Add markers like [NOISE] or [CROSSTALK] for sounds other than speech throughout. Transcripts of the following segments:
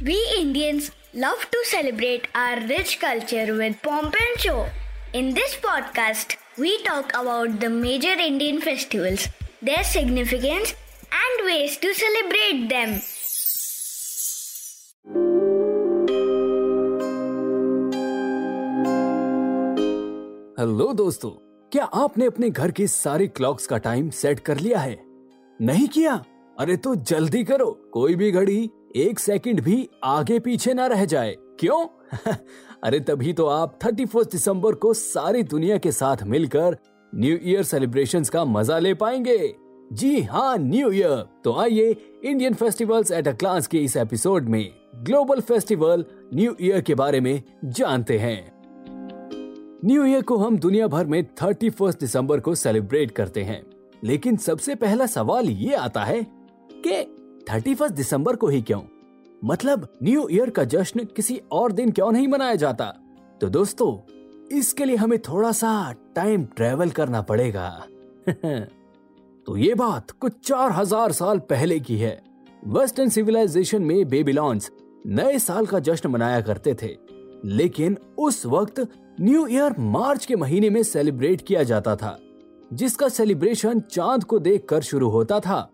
We Indians love to celebrate our rich culture with pomp and show. In this podcast, we talk about the major Indian festivals, their significance, and ways to celebrate them. Hello दोस्तों क्या आपने अपने घर की सारी clocks का time set कर लिया है नहीं किया अरे तो जल्दी करो कोई भी घड़ी एक सेकंड भी आगे पीछे ना रह जाए। क्यों? [LAUGHS] अरे तभी तो आप थर्टी फ़र्स्ट दिसंबर को सारी दुनिया के साथ मिलकर न्यू ईयर सेलिब्रेशंस का मज़ा ले पाएँगे। जी हाँ न्यू ईयर। तो आइए Indian festivals at a class के इस एपिसोड में ग्लोबल फेस्टिवल न्यू ईयर के बारे में जानते हैं। न्यू ईयर को हम दुनिया भर में थर्टी फ़र्स्ट दिसंबर को सेलिब्रेट करते हैं। लेकिन सबसे पहला सवाल ये आता है कि थर्टी फ़र्स्ट दिसंबर को ही क्यों? मतलब न्यू ईयर का जश्न किसी और दिन क्यों नहीं मनाया जाता? तो दोस्तों, इसके लिए हमें थोड़ा सा टाइम ट्रेवल करना पड़ेगा। [LAUGHS] तो ये बात कुछ चार हज़ार साल पहले की है। वेस्टर्न सिविलाइजेशन में बेबीलॉन्स नए साल का जश्न मनाया करते थे। लेकिन उस वक्त न्यू ईयर मार्च के महीने में सेलिब्रेट किया जाता था, जिसका सेलिब्रेशन चाँद को देखकर शुरू होता था।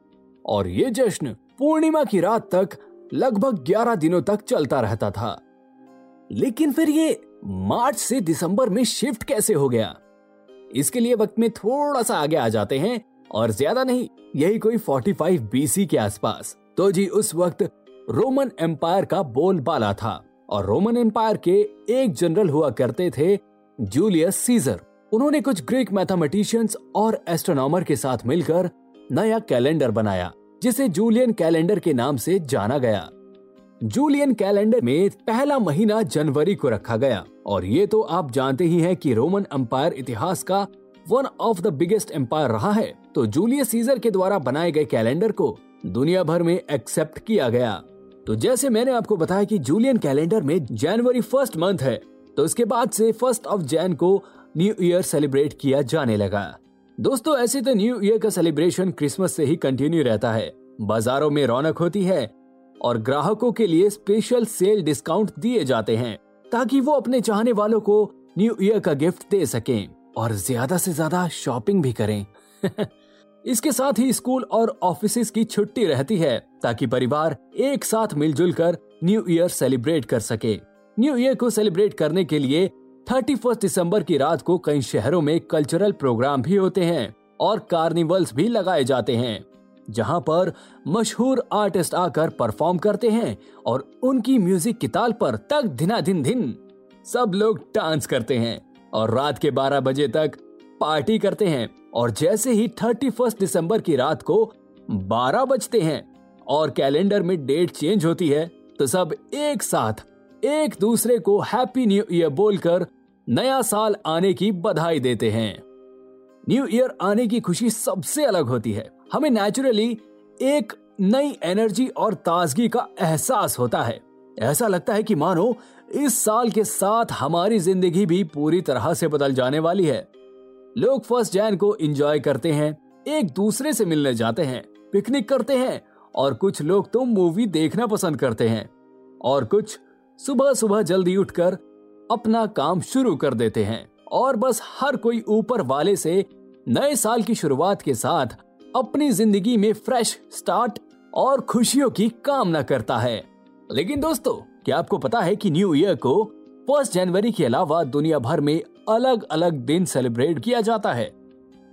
और ये जश्न पूर्णिमा की रात तक लगभग 11 दिनों तक चलता रहता था। लेकिन फिर ये मार्च से दिसंबर में शिफ्ट कैसे हो गया? इसके लिए वक्त में थोड़ा सा आगे आ जाते हैं और ज़्यादा नहीं, यही कोई 45 बीसी के आसपास। तो जी, उस वक्त रोमन एम्पायर का बोलबाला था और रोमन एम्पायर के एक जनरल हुआ करते थे, जूलियस सीजर। उन्होंने कुछ ग्रीक मैथमेटिशियंस और एस्ट्रोनॉमर के साथ मिलकर नया कैलेंडर बनाया। जिसे जूलियन कैलेंडर के नाम से जाना गया। जूलियन कैलेंडर में पहला महीना जनवरी को रखा गया, और ये तो आप जानते ही हैं कि रोमन एम्पायर इतिहास का one of the biggest empire रहा है। तो जूलियस सीजर के द्वारा बनाए गए कैलेंडर को दुनिया भर में एक्सेप्ट किया गया। तो जैसे मैंने आपको बताया कि जूलियन कैलेंडर में जनवरी फ़र्स्ट मंथ है तो उसके बाद से फ़र्स्ट ऑफ़ जैन को न्यू ईयर सेलिब्रेट किया जाने लगा। दोस्तों, ऐसे तो न्यू ईयर का सेलिब्रेशन क्रिसमस से ही कंटिन्यू रहता है। बाजारों में रौनक होती है और ग्राहकों के लिए स्पेशल सेल डिस्काउंट दिए जाते हैं, ताकि वो अपने चाहने वालों को न्यू ईयर का गिफ्ट दे सकें और ज़्यादा से ज़्यादा शॉपिंग भी करें। [LAUGHS] इसके साथ ही स्कूल और ऑफ़िस की छुट्टी रहती है, ताकि परिवार एक साथ मिलजुल कर न्यू ईयर सेलिब्रेट कर सके। न्यू ईयर को सेलिब्रेट करने के लिए थर्टी फ़र्स्ट दिसंबर की रात को कई शहरों में कल्चरल प्रोग्राम भी होते हैं और कार्निवल्स भी लगाए जाते हैं, जहाँ पर मशहूर आर्टिस्ट आकर परफॉर्म करते हैं और उनकी म्यूज़िक की ताल पर तक धिना धिन धिन। सब लोग डांस करते हैं और रात के 12 बजे तक पार्टी करते हैं और जैसे ही थर्टी फ़र्स्ट दिसंबर की रात को 12 बजते हैं और कैलेंडर में डेट चेंज होती है तो सब एक साथ एक दूसरे को हैप्पी न्यू ईयर बोलकर नया साल आने की बधाई देते हैं। न्यू ईयर आने की खुशी सबसे अलग होती है। हमें नेचुरली एक नई एनर्जी और ताजगी का एहसास होता है। ऐसा लगता है कि मानो इस साल के साथ हमारी ज़िंदगी भी पूरी तरह से बदल जाने वाली है। लोग फ़र्स्ट जैन को एंजॉय करते हैं, एक दूसरे से मिलने जाते हैं पिकनिक करते हैं और कुछ लोग तो मूवी देखना पसंद करते हैं। और कुछ सुबह सुबह जल्दी उठकर अपना काम शुरू कर देते हैं और बस हर कोई ऊपर वाले से नए साल की शुरुआत के साथ अपनी ज़िंदगी में फ्रेश स्टार्ट और खुशियों की कामना करता है। लेकिन दोस्तों, क्या आपको पता है कि न्यू ईयर को फ़र्स्ट जनवरी के अलावा दुनिया भर में अलग अलग दिन सेलिब्रेट किया जाता है?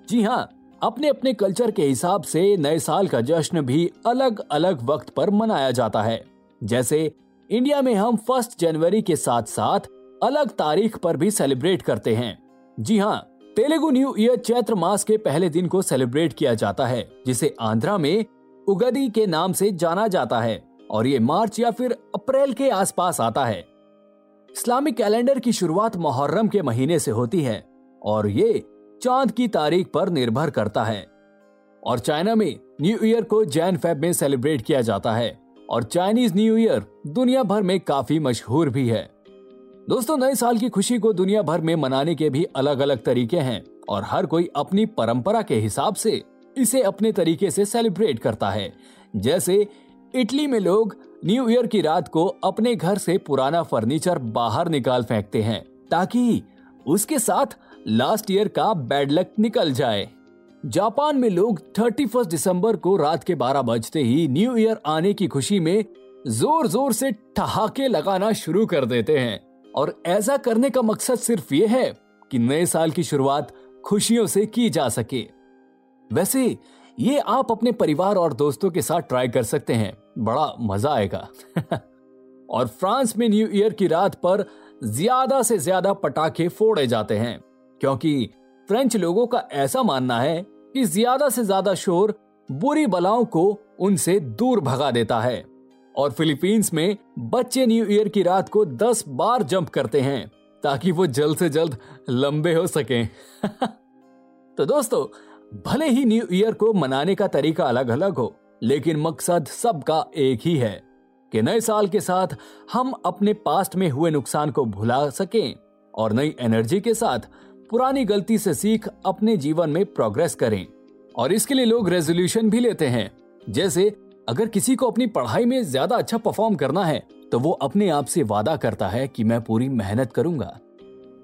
जी हाँ अपने अपने कल्चर के हिसाब से नए साल का जश्न भी अलग अलग वक्त पर मनाया जाता है। जैसे इंडिया में हम फ़र्स्ट जनवरी के साथ साथ अलग तारीख पर भी सेलिब्रेट करते हैं। जी हाँ तेलुगु न्यू ईयर चैत्र मास के पहले दिन को सेलिब्रेट किया जाता है, जिसे आंध्रा में उगदी के नाम से जाना जाता है, और ये मार्च या फिर अप्रैल के आसपास आता है। इस्लामिक कैलेंडर की शुरुआत मोहर्रम के महीने से होती है, और ये चाँद की तारीख पर निर्भर करता है। और चाइना में न्यू ईयर को जैन फेब में सेलिब्रेट किया जाता है। और चाइनीज़ न्यू ईयर दुनिया भर में काफ़ी मशहूर भी है। दोस्तों, नए साल की खुशी को दुनिया भर में मनाने के भी अलग अलग तरीके हैं और हर कोई अपनी परंपरा के हिसाब से इसे अपने तरीके से सेलिब्रेट करता है। जैसे इटली में लोग न्यू ईयर की रात को अपने घर से पुराना फर्नीचर बाहर निकाल फेंकते हैं ताकि उसके साथ लास्ट ईयर का बैड लक निकल जाए। जापान में लोग 31 दिसंबर को रात के 12 बजते ही न्यू ईयर आने की खुशी में ज़ोर ज़ोर से ठहाके लगाना शुरू कर देते हैं। और ऐसा करने का मकसद सिर्फ़ ये है कि नए साल की शुरुआत खुशियों से की जा सके। वैसे, ये आप अपने परिवार और दोस्तों के साथ ट्राई कर सकते हैं। बड़ा मज़ा आएगा। [LAUGHS] और फ्रांस में न्यू ईयर की रात पर ज़्यादा से ज़्यादा पटाखे फोड़े जाते हैं, क्योंकि फ्रेंच लोगों का ऐसा मानना है कि ज़्यादा से ज़्यादा शोर बुरी बलाओं को उनसे दूर भगा देता है। और फिलीपींस में बच्चे न्यू ईयर की रात को दस बार जंप करते हैं ताकि वो जल्द से जल्द लंबे हो सकें। [LAUGHS] तो दोस्तों, भले ही न्यू ईयर को मनाने का तरीका अलग अलग हो, लेकिन मकसद सबका एक ही है कि नए साल के साथ हम अपने पास्ट में हुए नुकसान को भुला सकें और नई एनर्जी के साथ पुरानी गलती से सीख अपने जीवन में प्रोग्रेस करें। और इसके लिए लोग रेजोल्यूशन भी लेते हैं। जैसे, अगर किसी को अपनी पढ़ाई में ज़्यादा अच्छा परफॉर्म करना है तो वो अपने आप से वादा करता है कि मैं पूरी मेहनत करूँगा।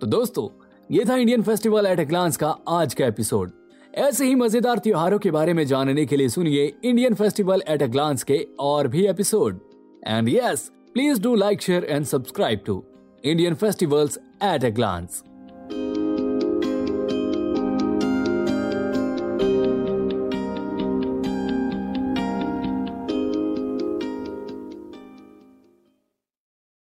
तो दोस्तों, ये था Indian festival at a glance का आज का एपिसोड ऐसे ही मज़ेदार त्योहारों के बारे में जानने के लिए सुनिए Indian festival at a glance के और भी episode and yes please do like share and subscribe to Indian festivals at a glance